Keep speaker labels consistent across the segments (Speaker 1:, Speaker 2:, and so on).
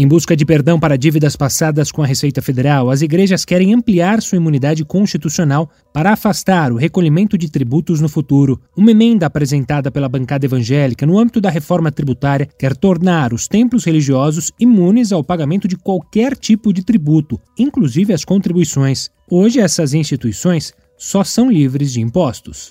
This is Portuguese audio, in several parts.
Speaker 1: Em busca de perdão para dívidas passadas com a Receita Federal, as igrejas querem ampliar sua imunidade constitucional para afastar o recolhimento de tributos no futuro. Uma emenda apresentada pela bancada evangélica no âmbito da reforma tributária quer tornar os templos religiosos imunes ao pagamento de qualquer tipo de tributo, inclusive as contribuições. Hoje, essas instituições só são livres de impostos.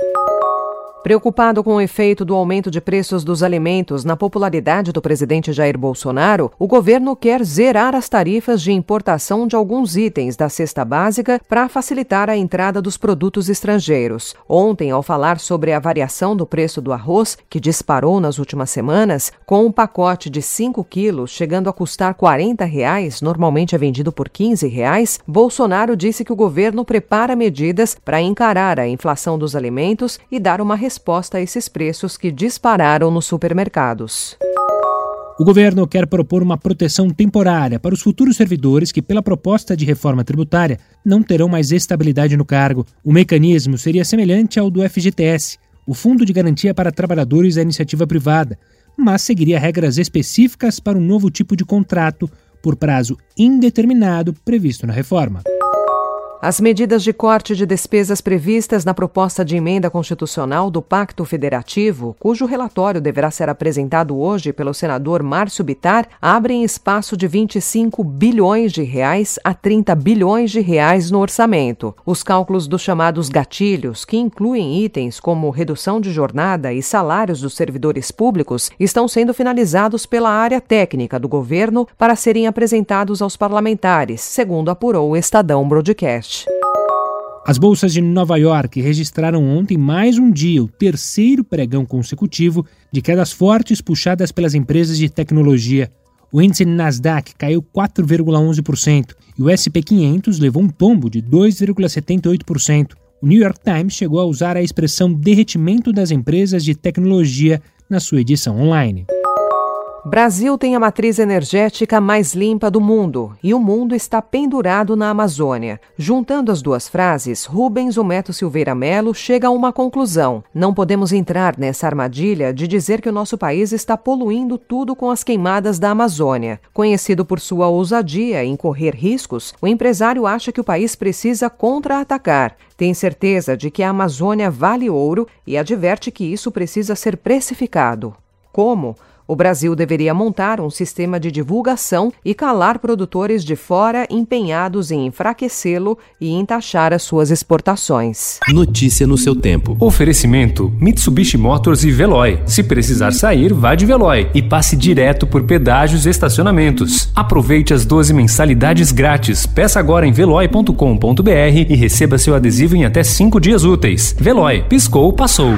Speaker 2: Preocupado com o efeito do aumento de preços dos alimentos na popularidade do presidente Jair Bolsonaro, o governo quer zerar as tarifas de importação de alguns itens da cesta básica para facilitar a entrada dos produtos estrangeiros. Ontem, ao falar sobre a variação do preço do arroz, que disparou nas últimas semanas, com um pacote de 5 quilos chegando a custar 40 reais, normalmente é vendido por 15 reais, Bolsonaro disse que o governo prepara medidas para encarar a inflação dos alimentos e dar uma resposta resposta a esses preços que dispararam nos supermercados.
Speaker 1: O governo quer propor uma proteção temporária para os futuros servidores que, pela proposta de reforma tributária, não terão mais estabilidade no cargo. O mecanismo seria semelhante ao do FGTS, o Fundo de Garantia para Trabalhadores da Iniciativa Privada, mas seguiria regras específicas para um novo tipo de contrato por prazo indeterminado previsto na reforma.
Speaker 2: As medidas de corte de despesas previstas na proposta de emenda constitucional do Pacto Federativo, cujo relatório deverá ser apresentado hoje pelo senador Márcio Bitar, abrem espaço de 25 bilhões de reais a 30 bilhões de reais no orçamento. Os cálculos dos chamados gatilhos, que incluem itens como redução de jornada e salários dos servidores públicos, estão sendo finalizados pela área técnica do governo para serem apresentados aos parlamentares, segundo apurou o Estadão Broadcast.
Speaker 1: As bolsas de Nova York registraram ontem mais um dia, o terceiro pregão consecutivo de quedas fortes puxadas pelas empresas de tecnologia. O índice Nasdaq caiu 4,11% e o SP 500 levou um tombo de 2,78%. O New York Times chegou a usar a expressão derretimento das empresas de tecnologia na sua edição online.
Speaker 2: Brasil tem a matriz energética mais limpa do mundo e o mundo está pendurado na Amazônia. Juntando as duas frases, Rubens Humeto Silveira Melo chega a uma conclusão. Não podemos entrar nessa armadilha de dizer que o nosso país está poluindo tudo com as queimadas da Amazônia. Conhecido por sua ousadia em correr riscos, o empresário acha que o país precisa contra-atacar. Tem certeza de que a Amazônia vale ouro e adverte que isso precisa ser precificado. Como? O Brasil deveria montar um sistema de divulgação e calar produtores de fora empenhados em enfraquecê-lo e em taxar as suas exportações.
Speaker 3: Notícia no seu tempo.
Speaker 4: Oferecimento: Mitsubishi Motors e Veloy. Se precisar sair, vá de Veloy e passe direto por pedágios e estacionamentos. Aproveite as 12 mensalidades grátis. Peça agora em veloy.com.br e receba seu adesivo em até 5 dias úteis. Veloy, piscou, passou.